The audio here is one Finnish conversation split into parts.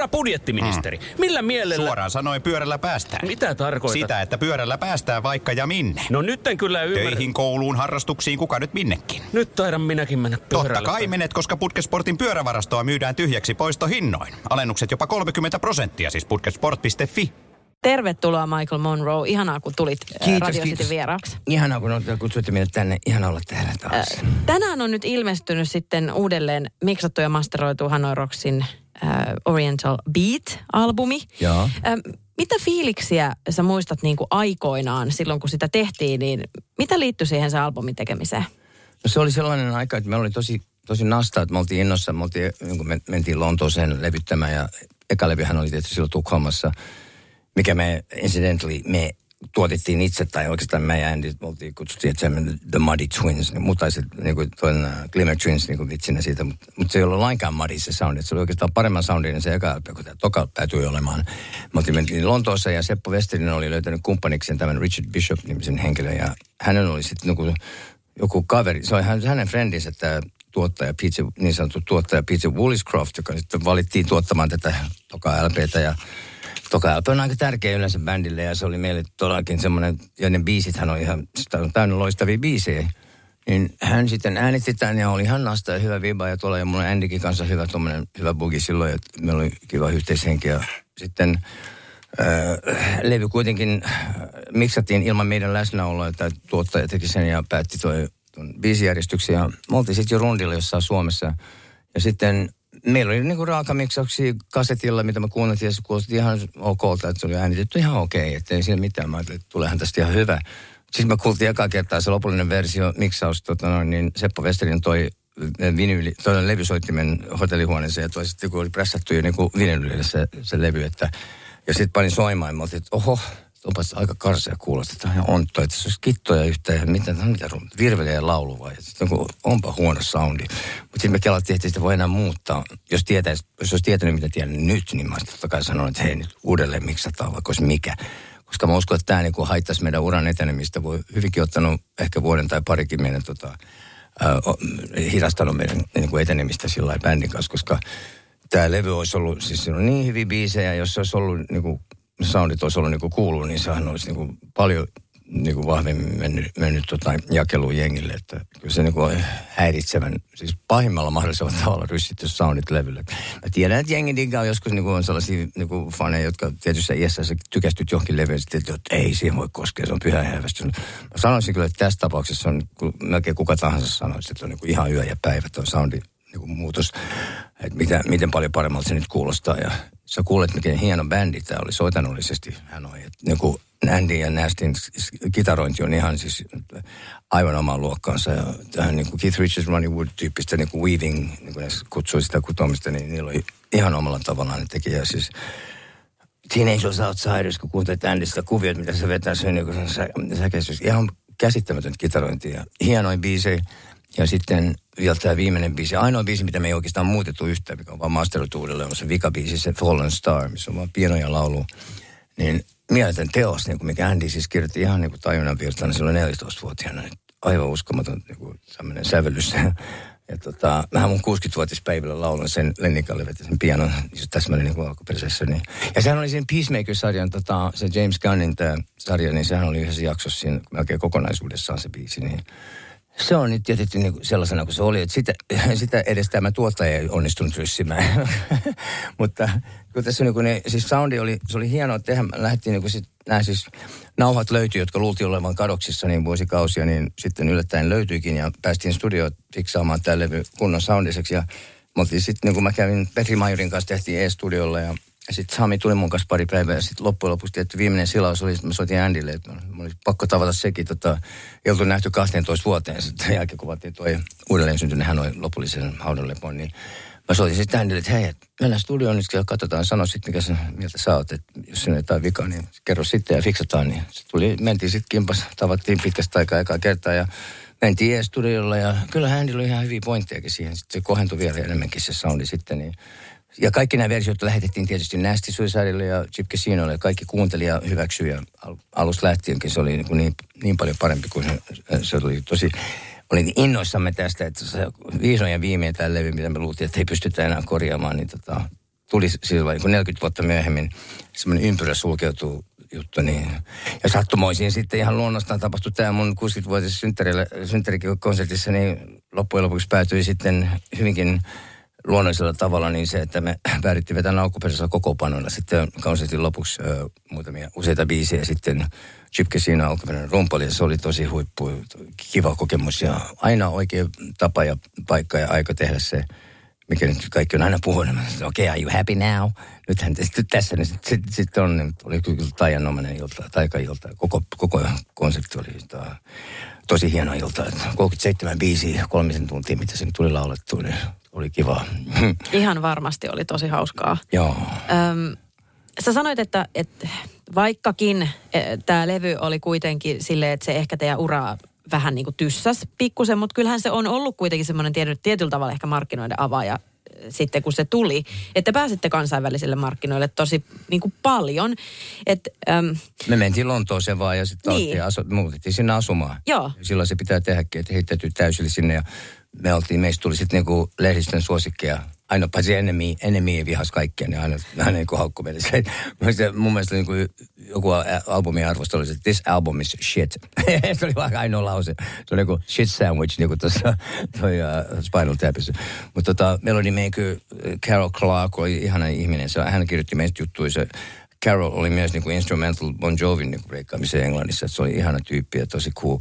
Herra budjettiministeri, mm. millä mielellä... Suoraan sanoen pyörällä päästään. Mitä tarkoitat? Sitä, että pyörällä päästään vaikka ja minne. No nyt en kyllä ymmärrä. Töihin, kouluun, harrastuksiin, kuka nyt minnekin. Nyt taidan minäkin mennä pyörällä. Totta kai menet, koska Putkesportin pyörävarastoa myydään tyhjäksi poistohinnoin. Alennukset jopa 30 prosenttia, siis putkesport.fi. Tervetuloa Michael Monroe. Ihanaa, kun tulit Kiitos, kiitos, Radio kiitos. City vieraaksi. Ihanaa, kun kutsuitte minut tänne. Ihana olla täällä taas. Äh, Tänään on nyt ilmestynyt sitten uudelleen miksattu ja masteroitu Hanoi Rocksin äh, Oriental Beat-albumi. Joo. Äh, mitä fiiliksiä sä muistat niin kuin aikoinaan silloin, kun sitä tehtiin, niin mitä liittyi siihen se albumin tekemiseen? No se oli sellainen aika, että me oli tosi, tosi nasta, että me oltiin innossa. Me, oltiin, niin kun me mentiin Lontooseen levyttämään ja eka levyhän oli tietysti silloin Tukholmassa, mikä me incidentally, me tuotettiin itse, tai oikeastaan ja Andy, me oltiin kutsuttiin, että se The Muddy Twins, niin mutta se niin kuin toinen uh, Glimmer Twins niin kuin vitsinä siitä, mutta, mutta se ei ollut lainkaan muddy se soundi, että se oli oikeastaan paremman soundin niin se eka, kun tämä toka päätyi olemaan. Me oltiin mentiin Lontoossa ja Seppo Westerinen oli löytänyt kumppanikseen tämän Richard Bishop-nimisen henkilön ja hänen oli sitten niin joku kaveri, se oli hän, hänen frendinsä tämä tuottaja, Peter, niin sanottu tuottaja Peter Woolliscroft, joka sitten valittiin tuottamaan tätä toka LPtä ja Toka LP on aika tärkeä yleensä bändille ja se oli meille todellakin semmoinen, ja ne biisithän on ihan sitä on täynnä loistavia biisejä. Niin hän sitten äänitti tämän ja oli ihan nasta ja hyvä viba ja tuolla ja mulla Andykin kanssa hyvä tommonen, hyvä bugi silloin, että meillä oli kiva yhteishenki ja sitten äh, levy kuitenkin miksattiin ilman meidän läsnäoloa, että tuottaja teki sen ja päätti toi ton biisijärjestyksen ja me oltiin sitten jo rundilla jossain Suomessa ja sitten meillä oli niinku raakamiksauksia kasetilla, mitä mä kuunneltiin, ja se kuulosti ihan okolta, että se oli äänitetty ihan okei, että ei siinä mitään. Mä ajattelin, että tuleehan tästä ihan hyvä. Sitten mä kuultiin eka kertaa se lopullinen versio, miksaus, tota noin, niin Seppo Westerin toi vinyyli, toi levysoittimen hotellihuoneeseen, ja toi sitten kun oli prässätty jo niinku vinyylille se, se levy, että, ja sitten panin soimaan, mä oltiin, että oho, onpas aika karsea kuulosta, että ihan ontto, että se olisi kittoja yhtä ja mitä, no mitä virveliä ja laulu vai, kun onpa huono soundi. Mutta sitten me kelattiin, että sitä voi enää muuttaa. Jos, tietäis, jos olisi tietänyt, mitä tiedän nyt, niin mä totta kai sanonut, että hei nyt uudelleen miksataan, vaikka olisi mikä. Koska mä uskon, että tämä niin haittaisi meidän uran etenemistä. Voi hyvinkin ottanut ehkä vuoden tai parikin meidän tota, äh, hidastanut meidän niin kuin etenemistä sillä lailla bändin kanssa, koska tämä levy olisi ollut, siis on niin hyviä biisejä, jos se olisi ollut niin kuin, soundit olisi ollut niin kuin kuuluu, niin sehän olisi niin kuin paljon niin kuin vahvemmin mennyt, mennyt tota jakeluun jengille. Että kyllä se niin kuin häiritsevän, siis pahimmalla mahdollisella tavalla ryssitty soundit levylle. Mä tiedän, että jengi diggaa joskus niin kuin on sellaisia niin kuin faneja, jotka tietyssä iässä sä tykästyt johonkin levyyn, että ei siihen voi koskea, se on pyhä hävästys. Mä sanoisin kyllä, että tässä tapauksessa on, melkein kuka tahansa sanoisi, että on niin kuin ihan yö ja päivä tuo soundi niin kuin muutos, että mitä, miten paljon paremmalta se nyt kuulostaa. Ja sä kuulet, miten hieno bändi tämä oli soitanullisesti. Hän oli, että niin kuin Andy ja Nastin kitarointi on ihan siis aivan omaan luokkaansa. Ja tähän niin kuin Keith Richards, Ronnie Wood-tyyppistä niin kuin weaving, niin kuin ne kutsui sitä kutomista, niin niillä oli ihan omalla tavallaan ne tekijä. Siis Teenage Outsiders, kun kuuntelet Andystä kuviot, mitä se vetää, se on niin kuin sä, säkeistys. Ihan käsittämätöntä kitarointia. ja Hienoin biisejä. Ja sitten vielä tämä viimeinen biisi. Ainoa biisi, mitä me ei oikeastaan muutettu yhtään, mikä on vaan masteroitu uudelleen, on se vikabiisi, se Fallen Star, missä on vaan pienoja laulu. Niin mieletön teos, niin kuin mikä Andy siis kirjoitti ihan niin kuin tajunnan virtana silloin 14-vuotiaana. Niin Aivan uskomaton niin kuin tämmöinen sävellys. Ja tota, mähän mun 60-vuotispäivällä laulan sen veti sen pianon just täsmälleen niin kuin alkuperäisessä. Niin. Ja sehän oli siinä Peacemaker-sarjan, tota, se James Gunnin tämä sarja, niin sehän oli yhdessä jaksossa siinä melkein kokonaisuudessaan se biisi. Niin se on nyt jätetty niin kuin sellaisena kuin se oli, että sitä, sitä edes tämä tuottaja ei onnistunut ryssimään. Mutta kun tässä niin kuin ne, siis soundi oli, se oli hienoa tehdä, lähdettiin niin kuin sit, nämä siis nauhat löytyi, jotka luultiin olevan kadoksissa niin vuosikausia, niin sitten yllättäen löytyikin ja päästiin studioon fiksaamaan tämä levy kunnon soundiseksi ja sitten, niin kuin mä kävin Petri Majorin kanssa, tehtiin E-studiolla ja ja sitten Sami tuli mun kanssa pari päivää ja sitten loppujen lopuksi tietty viimeinen silaus oli, että mä soitin Andylle, että mä oli pakko tavata sekin. Tota, ei oltu nähty 12 vuoteen sitten jälkeen, kun vaatiin toi uudelleen syntynyt hän oli lopullisen haudanlepon, niin mä soitin sitten Andylle, että hei, et mennään studioon nyt ja katsotaan, sano sitten mikä sä mieltä sä oot, että jos sinne jotain vikaa, niin kerro sitten ja fiksataan. Niin se tuli, mentiin sitten kimpas, tavattiin pitkästä aikaa ekaa kertaa ja mentiin E-studiolla ja kyllä Andyllä oli ihan hyviä pointtejakin siihen. Sitten se kohentui vielä enemmänkin se soundi sitten, niin ja kaikki nämä versiot lähetettiin tietysti Nasty Suicidelle ja Chip Casinolle. Kaikki kuunteli ja hyväksyi ja al- alusta lähtienkin se oli niin, niin, niin paljon parempi kuin se, se oli tosi... Olin innoissamme tästä, että se vihdoin ja viimein tämä levy, mitä me luultiin, että ei pystytä enää korjaamaan, niin tota, tuli silloin niin kuin 40 vuotta myöhemmin semmoinen ympyrä sulkeutuu juttu. Niin. Ja sattumoisin sitten ihan luonnostaan tapahtui tämä mun 60-vuotisessa synttärikonsertissa, niin loppujen lopuksi päätyi sitten hyvinkin luonnollisella tavalla niin se, että me päädyttiin vetämään alkuperäisellä kokoopanoilla sitten konsertin lopuksi ö, muutamia useita biisejä sitten Chip Casino alkuperäinen rumpali ja se oli tosi huippu, kiva kokemus ja aina oikea tapa ja paikka ja aika tehdä se, mikä nyt kaikki on aina puhunut. Okei, okay, are you happy now? Nythän sitten tässä niin sitten sit, sit on, niin oli kyllä taianomainen ilta, taikailta. Koko, koko konsepti oli ta, tosi hieno ilta. Että 37 biisiä, kolmisen tuntia, mitä sen tuli laulettu, niin oli kiva. Ihan varmasti oli tosi hauskaa. Joo. Öm, sä sanoit, että, että vaikkakin tämä levy oli kuitenkin silleen, että se ehkä teidän uraa vähän niin kuin tyssäs pikkusen, mutta kyllähän se on ollut kuitenkin semmoinen tietyllä tavalla ehkä markkinoiden avaaja sitten kun se tuli, että pääsitte kansainvälisille markkinoille tosi niin kuin paljon. Et, äm, Me mentiin Lontooseen vaan ja sitten niin. asu, muutettiin sinne asumaan. Joo. Silloin se pitää tehdäkin, että heittäytyy täysille sinne ja me oltiin, meistä tuli sitten niinku lehdistön suosikkeja. Aina paitsi enemi, enemi vihas kaikkea, niin aina, aina niinku haukku meille. Se, se, mun mielestä niinku joku albumin arvostelu oli, että this album is shit. se oli vaikka ainoa lause. Se oli niinku shit sandwich, niinku tuossa toi uh, Spinal Tapissa. Mutta tota, Melody Maker, Carol Clark oli ihana ihminen. Se, hän kirjoitti meistä juttuja. Se, Carol oli myös niin kuin instrumental Bon Jovin niin breikkaamiseen Englannissa. Että se oli ihana tyyppi ja tosi cool.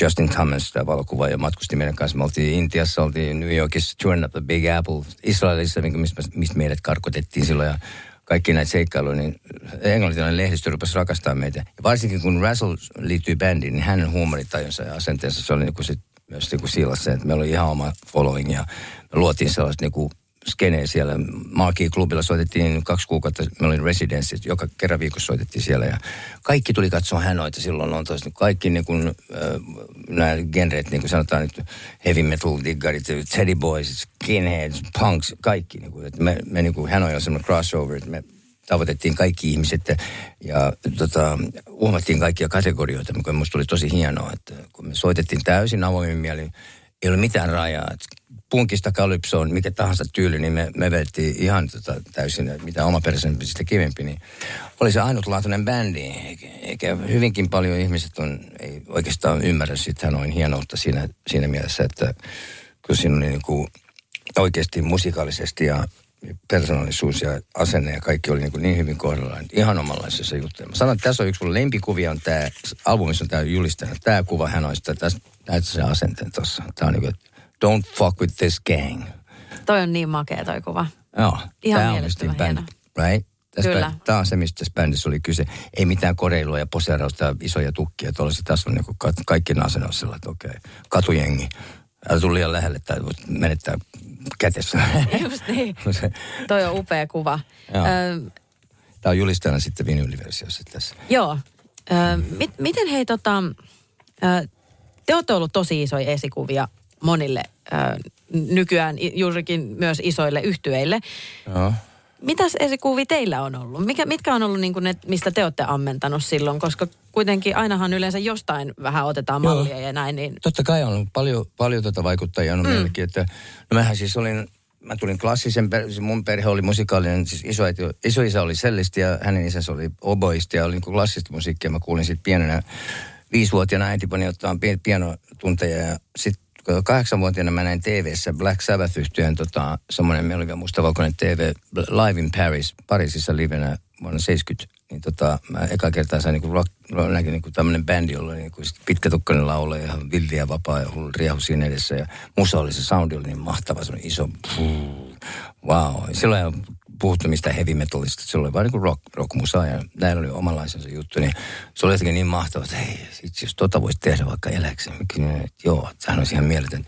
Justin Thomas, tämä valokuva, ja matkusti meidän kanssa. Me oltiin Intiassa, oltiin New Yorkissa, Touring Up the Big Apple, Israelissa, mistä, mistä meidät karkotettiin silloin. Ja kaikki näitä seikkailuja, niin englantilainen lehdistö rupesi rakastaa meitä. Ja varsinkin kun Russell liittyy bändiin, niin hänen huumoritajunsa ja asenteensa, se oli niin kuin sit myös niin kuin siilassa, että meillä oli ihan oma following ja me luotiin sellaista niin kuin skeneen siellä. Marquee-klubilla soitettiin kaksi kuukautta, me olin residenssi, joka kerran viikossa soitettiin siellä ja kaikki tuli katsoa hänoita silloin on tosi kaikki niin kuin, äh, nämä genret, niin kuin sanotaan nyt heavy metal diggarit, teddy boys, skinheads, punks, kaikki. Niin kuin, että me, me niin kuin Hanoi on semmoinen crossover, että me tavoitettiin kaikki ihmiset ja, tota, uhmattiin kaikkia kategorioita, mikä minusta oli tosi hienoa, että kun me soitettiin täysin avoimin mielin, ei ole mitään rajaa. Punkista kalypsoon, mikä tahansa tyyli, niin me, me vedettiin ihan tota, täysin, mitä oma sitä kivempi, niin oli se ainutlaatuinen bändi. Eikä, hyvinkin paljon ihmiset on, ei oikeastaan ymmärrä sitä noin hienoutta siinä, siinä mielessä, että kyllä siinä oli niin kuin oikeasti musikaalisesti ja persoonallisuus ja asenne ja kaikki oli niin, kuin niin hyvin kohdallaan. Ihan omanlaisessa juttu. Mä sanon, että tässä on yksi mun lempikuvia, on tämä, albumissa on tämä julistajana. Tämä kuva hän on sitä, tässä näyttää se asenteen tuossa. Tämä on niin kuin, don't fuck with this gang. Toi on niin makea toi kuva. Joo. Ihan tämä on bändi, right? Tästä, Kyllä. Tämä on se, mistä tässä bändissä oli kyse. Ei mitään koreilua ja poseerausta ja isoja tukkia. Tuollaiset tässä on niin kuin kaikki asennossa, että okei, okay, katujengi. Älä tule liian lähelle tai menettää kätessä. Just niin. Toi on upea kuva. Ö, Tämä on julistajana sitten vinyyliversiossa tässä. Joo. Ö, mit, miten hei tota, ö, te olette ollut tosi isoja esikuvia monille ö, nykyään juurikin myös isoille yhtyeille. Joo. Mitäs esikuvia teillä on ollut? Mikä, mitkä on ollut niin kuin ne, mistä te olette ammentanut silloin? Koska kuitenkin ainahan yleensä jostain vähän otetaan mallia Joo. ja näin. Niin... Totta kai on paljon, paljon tuota vaikuttajia on mm. Että, no mähän siis olin, mä tulin klassisen, siis mun perhe oli musikaalinen, siis iso, isoisä oli sellisti ja hänen isänsä oli oboisti ja oli niin klassista musiikkia. Mä kuulin sitten pienenä viisivuotiaana äiti pani ottaa pianotunteja ja sitten kahdeksanvuotiaana mä näin TV-ssä Black sabbath yhtyeen tota, semmoinen, vielä mustavalkoinen TV, Live in Paris, Pariisissa livenä vuonna 70. Niin tota, mä eka kertaa sain niinku rock, näkin niinku tämmöinen bändi, jolla oli niinku pitkätukkainen laula ja villi ja vapaa ja hullu riehu siinä edessä. Ja musa oli se soundi oli niin mahtava, semmoinen iso, wow. Silloin puhuttu mistä heavy metalista. Se oli vain niin rock, rockmusa ja näillä oli omanlaisensa juttu. Niin se oli jotenkin niin mahtava, että hei, sit jos tota voisi tehdä vaikka eläkseen. Joo, sehän olisi ihan mieletön.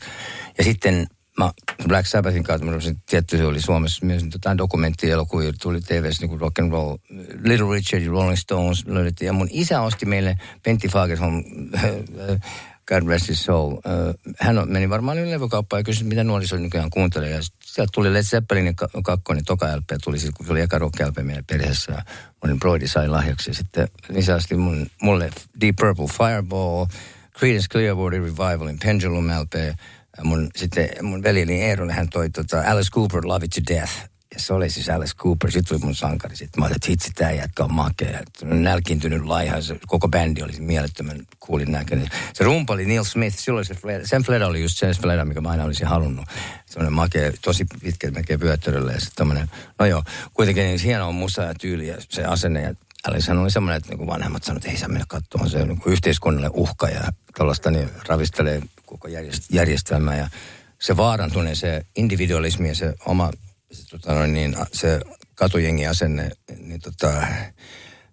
Ja sitten mä Black Sabbathin kautta, mä tietty se oli Suomessa myös jotain dokumenttielokuvia, tuli TVssä niin rock and roll, Little Richard, Rolling Stones löydettiin. Ja mun isä osti meille Pentti Fagerholm God rest his soul. Hän meni varmaan levykauppaan ja kysyi, mitä nuoriso nykyään kuuntelee. Ja sieltä tuli Led Zeppelin kakkonen, toka LP tuli, sit, kun tuli eka rock LP meidän perheessä. Ja mun broidi sai lahjaksi. Ja sitten lisästi mun, mulle Deep Purple Fireball, Creedence Clearwater Revival in Pendulum LP. Ja mun, sitten mun veljeni Eerolle hän toi tota Alice Cooper Love It to Death Ja se oli siis Alice Cooper, sitten tuli mun sankari. Sitten mä ajattelin, että hitsi, tää jätkä on makea. Nälkiintynyt laiha, se koko bändi oli mielettömän kuulin näköinen. Se rumpa oli Neil Smith, silloin se Fleda, sen Fleda oli just se Fleda, mikä mä aina olisin halunnut. Semmoinen makea, tosi pitkä, melkein vyötäröllä ja sitten tommonen, no joo, kuitenkin niin hieno musa ja tyyli ja se asenne ja Alice oli semmoinen, että niin vanhemmat sanoivat, että ei saa mennä katsomaan, se on niin yhteiskunnalle uhka ja tuollaista niin ravistelee koko järjestelmää ja se vaarantuneen, se individualismi ja se oma se, tota, noin, niin, se katujengi asenne, niin tota,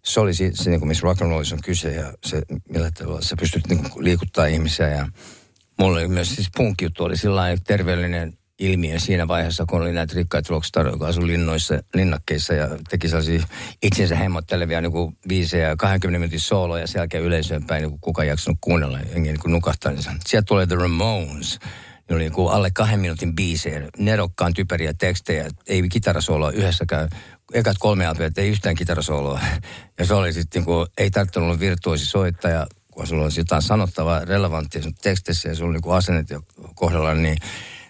se oli se, se niin kuin missä rock and on kyse ja se, millä tavalla sä pystyt niin kuin, liikuttaa ihmisiä ja mulla oli myös siis punkijuttu oli sillä terveellinen ilmiö siinä vaiheessa, kun oli näitä rikkaita rockstaroja, jotka asui linnoissa, linnakkeissa ja teki sellaisia itsensä hemmottelevia niin kuin biisejä ja 20 minuutin sooloja ja sen jälkeen yleisöön päin, niin kuin kukaan jaksanut kuunnella, jengi niin nukahtaa. Niin sieltä tulee The Ramones, ne oli niin alle kahden minuutin biisejä, nerokkaan typeriä tekstejä, ei kitarasooloa yhdessäkään. Ekat kolme albuja, ei yhtään kitarasooloa. Ja se oli sitten, niin ei tarvitse olla virtuosi soittaja, kun sulla on jotain sanottavaa, relevanttia sun tekstissä ja sulla on niin asennet kohdalla, niin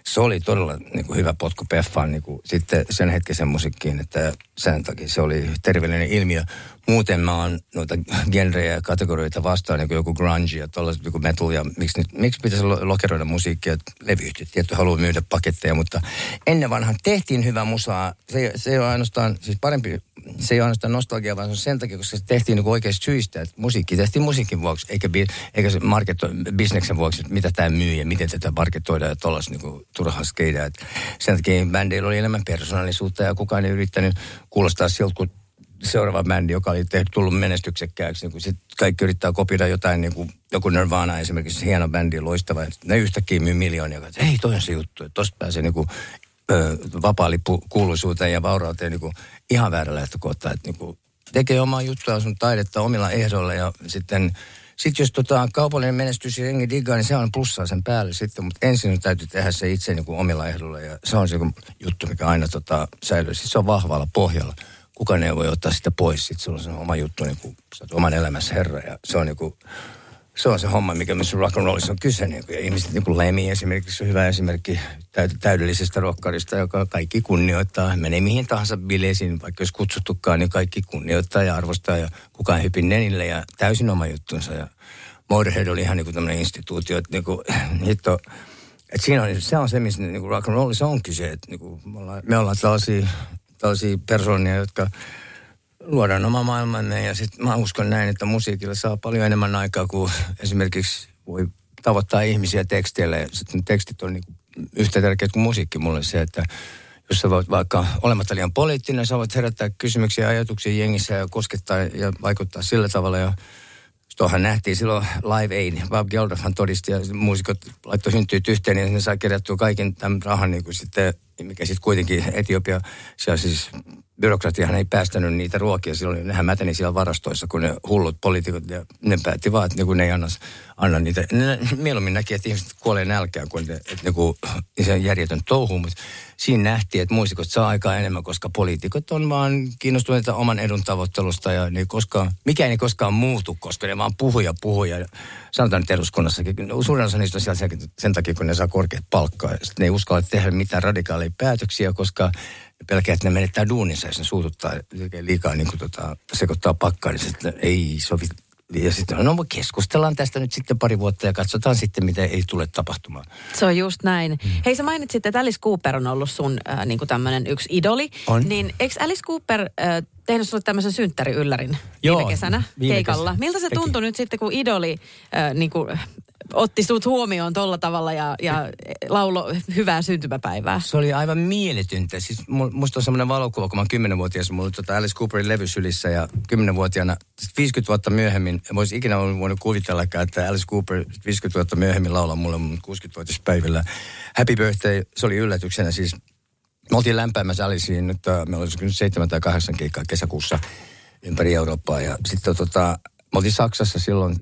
se oli todella niin kuin hyvä potku Peffaan niin kuin sitten sen hetkisen musiikkiin, että sen takia se oli terveellinen ilmiö. Muuten mä oon noita genrejä ja kategorioita vastaan, niin kuin joku grunge ja tollaiset joku metal ja miksi, miksi pitäisi lokeroida musiikkia, levyyhtiöt tietty haluaa myydä paketteja, mutta ennen vanhan tehtiin hyvää musaa. Se, se ei ole ainoastaan, siis parempi se ei ole ainoastaan nostalgia, vaan se on sen takia, koska se tehtiin niin oikeasti syistä. Että musiikki tehtiin musiikin vuoksi, eikä, eikä se marketo, bisneksen vuoksi, että mitä tämä myy ja miten tätä marketoidaan ja tuollaista niin turhaa skeidaa. Sen takia bändeillä oli enemmän persoonallisuutta ja kukaan ei yrittänyt kuulostaa siltä, kun seuraava bändi, joka oli tehty, tullut menestyksekkääksi, niin sit kaikki yrittää kopioida jotain, niin kuin joku Nirvana esimerkiksi, hieno bändi, loistava. Ne yhtäkkiä myy miljoonia, että hei, toi on se juttu, että tosta pääsee niin kuin vapaa-lippu kuuluisuuteen ja vaurauteen niin kuin ihan väärä lähtökohta. Että niin kuin tekee omaa juttua sun taidetta omilla ehdoilla ja sitten sitten jos tota, kaupallinen menestys ja jengi diggaa, niin se on plussaa sen päälle sitten, mutta ensin täytyy tehdä se itse niin kuin omilla ehdoilla ja se on se juttu, mikä aina tota, säilyy. Sitten se on vahvalla pohjalla. Kukaan ei voi ottaa sitä pois, sitten sulla on se oma juttu, niin kuin, sä oot oman elämässä herra ja se on niin kuin, se on se homma, mikä myös rock and rollissa on kyse. Niin kuin, ihmiset, niin kuin Lemmy esimerkiksi on hyvä esimerkki täydellisestä rockarista, joka kaikki kunnioittaa. Menee mihin tahansa bileisiin, vaikka jos kutsuttukaan, niin kaikki kunnioittaa ja arvostaa ja kukaan hypin nenille ja täysin oma juttunsa. Ja Motorhead oli ihan niin kuin tämmöinen instituutio, että niin kuin, hitto, että siinä on, se on se, missä niin kuin rock and rollissa on kyse. Että niin kuin me, ollaan, me ollaan tällaisia, tällaisia persoonia, jotka luodaan oma maailmanne ja sitten mä uskon näin, että musiikilla saa paljon enemmän aikaa kuin esimerkiksi voi tavoittaa ihmisiä teksteillä. Ja sitten tekstit on niin yhtä tärkeät kuin musiikki mulle se, että jos sä voit vaikka olematta liian poliittinen, sä voit herättää kysymyksiä ja ajatuksia jengissä ja koskettaa ja vaikuttaa sillä tavalla. Ja tuohan nähtiin silloin Live Aid. Bob Geldofhan todisti ja muusikot laittoi hyntyyt yhteen niin ne sai kerättyä kaiken tämän rahan niin kuin sitten, mikä sitten kuitenkin Etiopia, siellä siis byrokratiahan ei päästänyt niitä ruokia. Silloin nehän mäteni siellä varastoissa, kun ne hullut poliitikot, ja ne päätti vaan, että ne ei anna, anna niitä. Ne mieluummin näki, että ihmiset kuolee nälkään, kuin ne, että ne, kun, se järjetön touhu, mutta siinä nähtiin, että muusikot saa aikaa enemmän, koska poliitikot on vaan kiinnostuneita oman edun tavoittelusta ja ne koskaan, mikä ei koskaan muutu, koska ne vaan puhuja puhuja. Sanotaan nyt eduskunnassakin, suurin osa niistä on siellä sen, sen takia, kun ne saa korkeat palkkaa. Sitten ne ei uskalla tehdä mitään radikaaleja päätöksiä, koska pelkää, että ne menettää duuninsa, jos ne suututtaa liikaa niin kuin tota, sekoittaa pakkaa, niin sitten ei sovi. Ja sitten no, keskustellaan tästä nyt sitten pari vuotta ja katsotaan sitten, mitä ei tule tapahtumaan. Se on just näin. Hmm. Hei, sä mainitsit, että Alice Cooper on ollut sun äh, niin tämmöinen yksi idoli. On. Niin eikö Alice Cooper äh, tehnyt sulle tämmöisen synttäriyllärin Joo, viime kesänä viime keikalla? Kesä. Miltä se Teki. tuntui nyt sitten, kun idoli äh, niin kuin, otti sut huomioon tolla tavalla ja, ja laulo hyvää syntymäpäivää? Se oli aivan mieletyntä. Siis musta on semmoinen valokuva, kun mä oon kymmenenvuotias, mulla oli tota Alice Cooperin levy sylissä ja kymmenenvuotiaana, 50 vuotta myöhemmin, en voisi ikinä voinut kuvitellakaan, että Alice Cooper 50 vuotta myöhemmin laulaa mulle mun 60-vuotispäivillä. Happy Birthday, se oli yllätyksenä siis. Me oltiin lämpäämässä Aliceen nyt, äh, me olisimme nyt seitsemän tai kahdeksan keikkaa kesäkuussa ympäri Eurooppaa ja sitten tota, Mä oltiin Saksassa silloin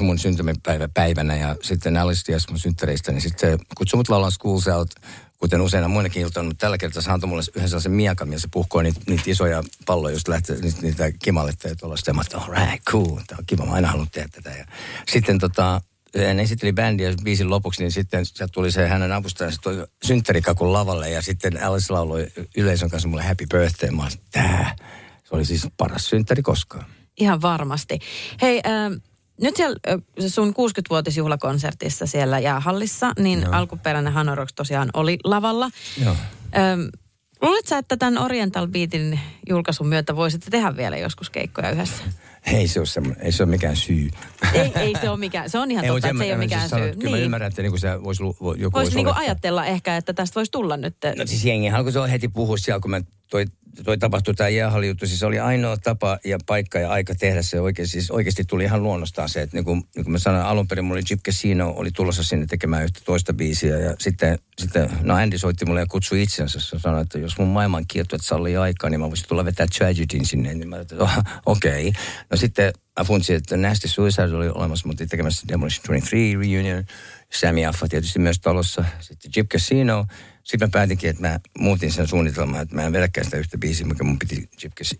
mun päivänä ja sitten Alice ties mun synttäreistä, niin sitten kutsui mut laulan Schools Out, kuten useina muinakin iltoina, mutta tällä kertaa se antoi mulle yhden sellaisen miakan, ja se puhkoi niitä, niitä isoja palloja, just lähtee niitä, niitä kimalletta ja tuollaista. Ja mä all right, cool, tää on kiva, mä aina halunnut tehdä tätä. Ja sitten tota, hän esitteli bändiä biisin lopuksi, niin sitten tuli se hänen avustajansa toi synttärikakun lavalle ja sitten Alice lauloi yleisön kanssa mulle happy birthday. Mä olin, tää. Se oli siis paras synttäri koskaan. Ihan varmasti. Hei, ähm, nyt siellä äh, sun 60-vuotisjuhlakonsertissa siellä jäähallissa, niin Joo. alkuperäinen Hanoroks tosiaan oli lavalla. Joo. Ähm, luuletko sä, että tämän Oriental Beatin julkaisun myötä voisitte tehdä vielä joskus keikkoja yhdessä? Ei se ole, semmoinen, ei se ole mikään syy. ei, ei se ole mikään, se on ihan Ei, totta, että se ei ole mikään siis syy. että Kyllä mä ymmärrän, että niinku se voisi, lu- vo- joku Voisi voisi niinku ajatella ehkä, että tästä voisi tulla nyt. No siis jengi alkoi se heti puhua siellä, kun mä toi, toi tapahtui tämä jäähallijuttu. Siis oli ainoa tapa ja paikka ja aika tehdä se oikein. Siis oikeasti tuli ihan luonnostaan se, että niin kuin, niin kuin mä sanoin alun perin, mulla oli Chip Casino, oli tulossa sinne tekemään yhtä toista biisiä. Ja sitten, sitten no Andy soitti mulle ja kutsui itsensä. Se sanoi, että jos mun maailman kielto, sallii aikaa, niin mä voisin tulla vetää Tragedyin sinne. Niin mä että oh, okei. Okay. No sitten mä funtsin, että Nasty Suicide oli olemassa, mutta tekemässä Demolition 23 reunion. Sami Affa tietysti myös talossa. Sitten Chip Casino. Sitten mä päätinkin, että mä muutin sen suunnitelman, että mä en vedäkään sitä yhtä biisiä, mikä mun piti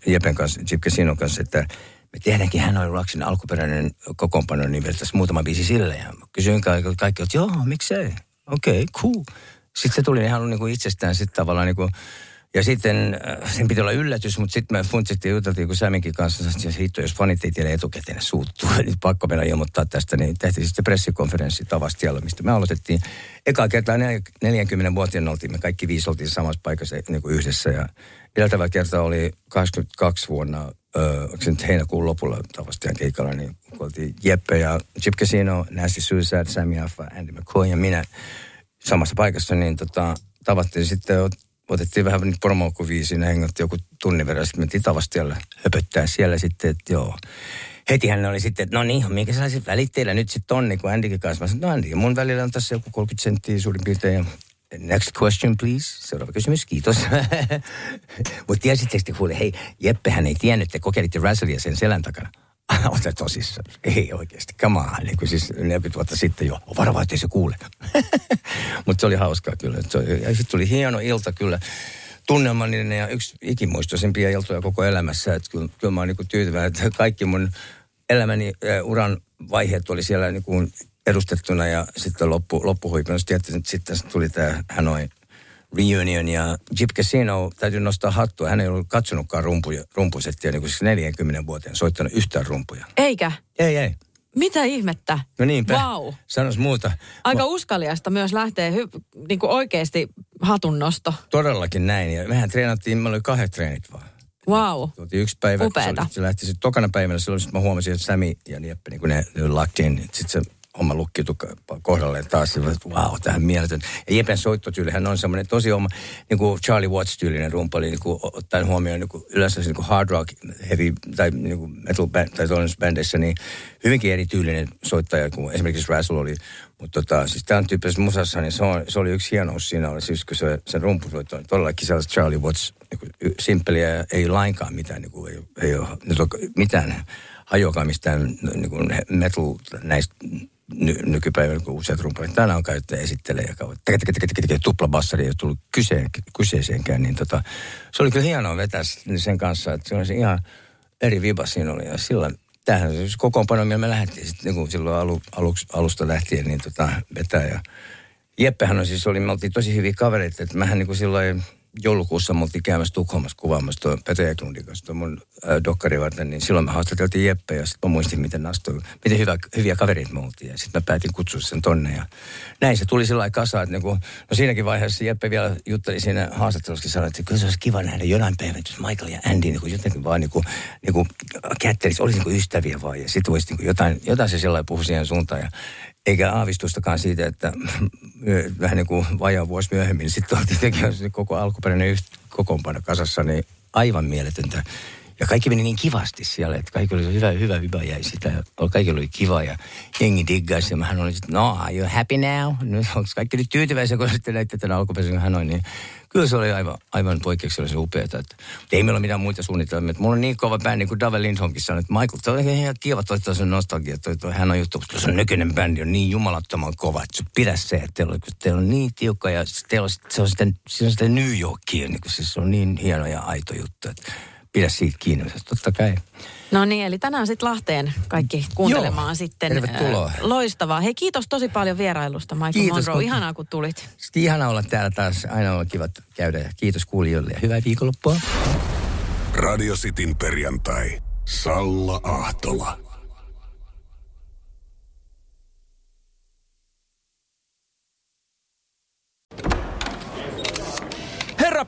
Jepen kanssa, Chip Casinon kanssa, että me tehdäänkin hän oli Rocksin alkuperäinen kokoonpano, niin vedettäisiin muutama biisi sille. Ja mä kysyin kaikki, kaikki että joo, miksei? Okei, okay, cool. Sitten se tuli ihan niin kuin itsestään sitten tavallaan niin kuin, ja sitten äh, sen piti olla yllätys, mutta sitten me funtsittiin ja juteltiin kun Säminkin kanssa, että hitto, jos fanit ei tiedä etukäteen, ne suuttuu, niin pakko mennä ilmoittaa tästä, niin tehtiin sitten pressikonferenssi Tavastialla, mistä me aloitettiin. Eka kertaa nel- 40 vuoteen oltiin, me kaikki viisi oltiin samassa paikassa niin kuin yhdessä ja edeltävä kerta oli 22 vuonna, öö, onko se nyt heinäkuun lopulla Tavastian keikalla, niin oltiin Jeppe ja Chip Casino, Nasty Suicide, Sammy Affa, Andy McCoy ja minä samassa paikassa, niin tota, tavattiin sitten, otettiin vähän niitä promokuvia siinä, hengottiin joku tunnin verran, sitten mentiin Tavastialle höpöttää siellä sitten, että joo. Hetihän ne oli sitten, että no niin, minkä sellaiset välit teillä nyt sitten on, niin kuin Andykin kanssa. Mä sanoin, no Andy, mun välillä on tässä joku 30 senttiä suurin piirtein. Ja Next question, please. Seuraava kysymys, kiitos. Mutta tiesittekö te, kuule, hei, Jeppehän ei tiennyt, että kokeilitte Razzelia sen selän takana. Ota tosissaan. Ei oikeasti, on. Niin kuin siis 40 vuotta sitten jo. On varovaa, ettei se kuule. Mutta se oli hauskaa kyllä. Ja sitten tuli hieno ilta kyllä. Tunnelmallinen ja yksi ikimuistoisimpia iltoja koko elämässä. Että kyllä, kyllä mä oon niin tyytyväinen, että kaikki mun elämäni äh, uran vaiheet oli siellä niin kuin edustettuna ja sitten loppu, loppuhuipennus. Tietysti sitten tuli tämä Hanoi reunion ja Jip Casino täytyy nostaa hattua. Hän ei ollut katsonutkaan rumpuja, rumpusettia niin kuin siis 40 vuoteen, soittanut yhtään rumpuja. Eikä? Ei, ei. Mitä ihmettä? No niinpä. Vau. Sanos muuta. Aika uskaliasta myös lähtee hy- niin kuin oikeasti hatunnosto. Todellakin näin. Ja mehän treenattiin, meillä oli kahdet treenit vaan. Wow. Tuotiin yksi päivä. Upeeta. Se, oli, se lähti sitten tokana päivänä. Silloin sit mä huomasin, että Sami ja Nieppe, niin kun ne, ne locked in. Sitten se homma lukkiutui kohdalleen taas. Sillä, että wow, tähän mieletön. Ja Jepen soittotyyli, hän on semmoinen tosi oma, niin kuin Charlie Watts-tyylinen rumpali, niin kuin ottaen huomioon niin kuin yleensä niin kuin hard rock, heavy tai niin kuin metal band, tai tuollaisessa bändissä, niin hyvinkin erityylinen soittaja, kuin esimerkiksi Razzle oli. Mutta tota, siis tämän tyyppisessä musassa, niin se, on, se oli yksi hienous siinä, oli siis kun se, se rumpusoitto on todellakin sellaista Charlie Watts, niin kuin simppeliä ei lainkaan mitään, niin kuin, ei, ei ole nyt on mitään hajoakaan mistään niin kuin metal näistä ny, nykypäivänä, kun useat rumpalit tänään on käytetty esittelee ja tuplabassari ei ole tullut kyseen, kyseeseenkään, niin tota, se oli kyllä hienoa vetää sen kanssa, että se se ihan eri viba siinä oli. Ja silloin tämähän se kokoonpano, millä me lähdettiin sitten niin silloin alu, aluksi, alusta lähtien niin tota, vetää ja Jeppehän on siis, oli, me oltiin tosi hyviä kavereita, että mähän niin kuin silloin joulukuussa me oltiin käymässä Tukholmassa kuvaamassa tuon Peter Eklundin kanssa tuon mun dokkari varten, niin silloin me haastateltiin Jeppe ja sitten mä muistin, miten astui, miten hyvä, hyviä kavereita me oltiin. Ja sitten mä päätin kutsua sen tonne ja näin se tuli sillä lailla kasaan, että niinku, no siinäkin vaiheessa Jeppe vielä jutteli siinä haastattelussa, sanoi, että kyllä se olisi kiva nähdä jonain päivänä, jos Michael ja Andy niin kuin jotenkin vaan niin kuin, niin kuin kättelisi, olisi niin kuin ystäviä vaan. Ja sitten voisi niin kuin jotain, jotain se sillä puhui siihen suuntaan. Ja eikä aavistustakaan siitä, että vähän niin kuin vajaa vuosi myöhemmin, niin sitten oltiin tekemässä koko alkuperäinen kokoonpano kasassa, niin aivan mieletöntä. Ja kaikki meni niin kivasti siellä, että kaikki oli hyvä, hyvä, hyvä jäi sitä. Kaikki oli kiva ja jengi diggasi. Ja mähän olin sitten, no, are you happy now? No, onko kaikki nyt tyytyväisiä, kun sitten näitte tämän alkuperäisen Hanoin, niin kyllä se oli aivan, aivan poikkeuksellisen upeata. Että, ei meillä ole mitään muita suunnitelmia. Että mulla on niin kova bändi kuin Dave Lindholmkin sanoi, että Michael, toi on ihan kiva toi sen nostalgia, toi, toi hän on juttu, koska se nykyinen bändi on niin jumalattoman kova, että pidä se, että teillä on, kun teillä on niin tiukka ja teillä on, se on se on sitten New Yorkia, niin kuin, siis se on niin hieno ja aito juttu, että pidä siitä kiinni. Totta kai. No niin, eli tänään sitten Lahteen kaikki kuuntelemaan Joo, sitten. tervetuloa. Äh, loistavaa. Hei, kiitos tosi paljon vierailusta, Michael Kiitos, Monroe. kun- Ihanaa, kun tulit. Sitten ihana olla täällä taas. Aina on kiva käydä. Kiitos kuulijoille ja hyvää viikonloppua. Radio Cityn perjantai. Salla Ahtola.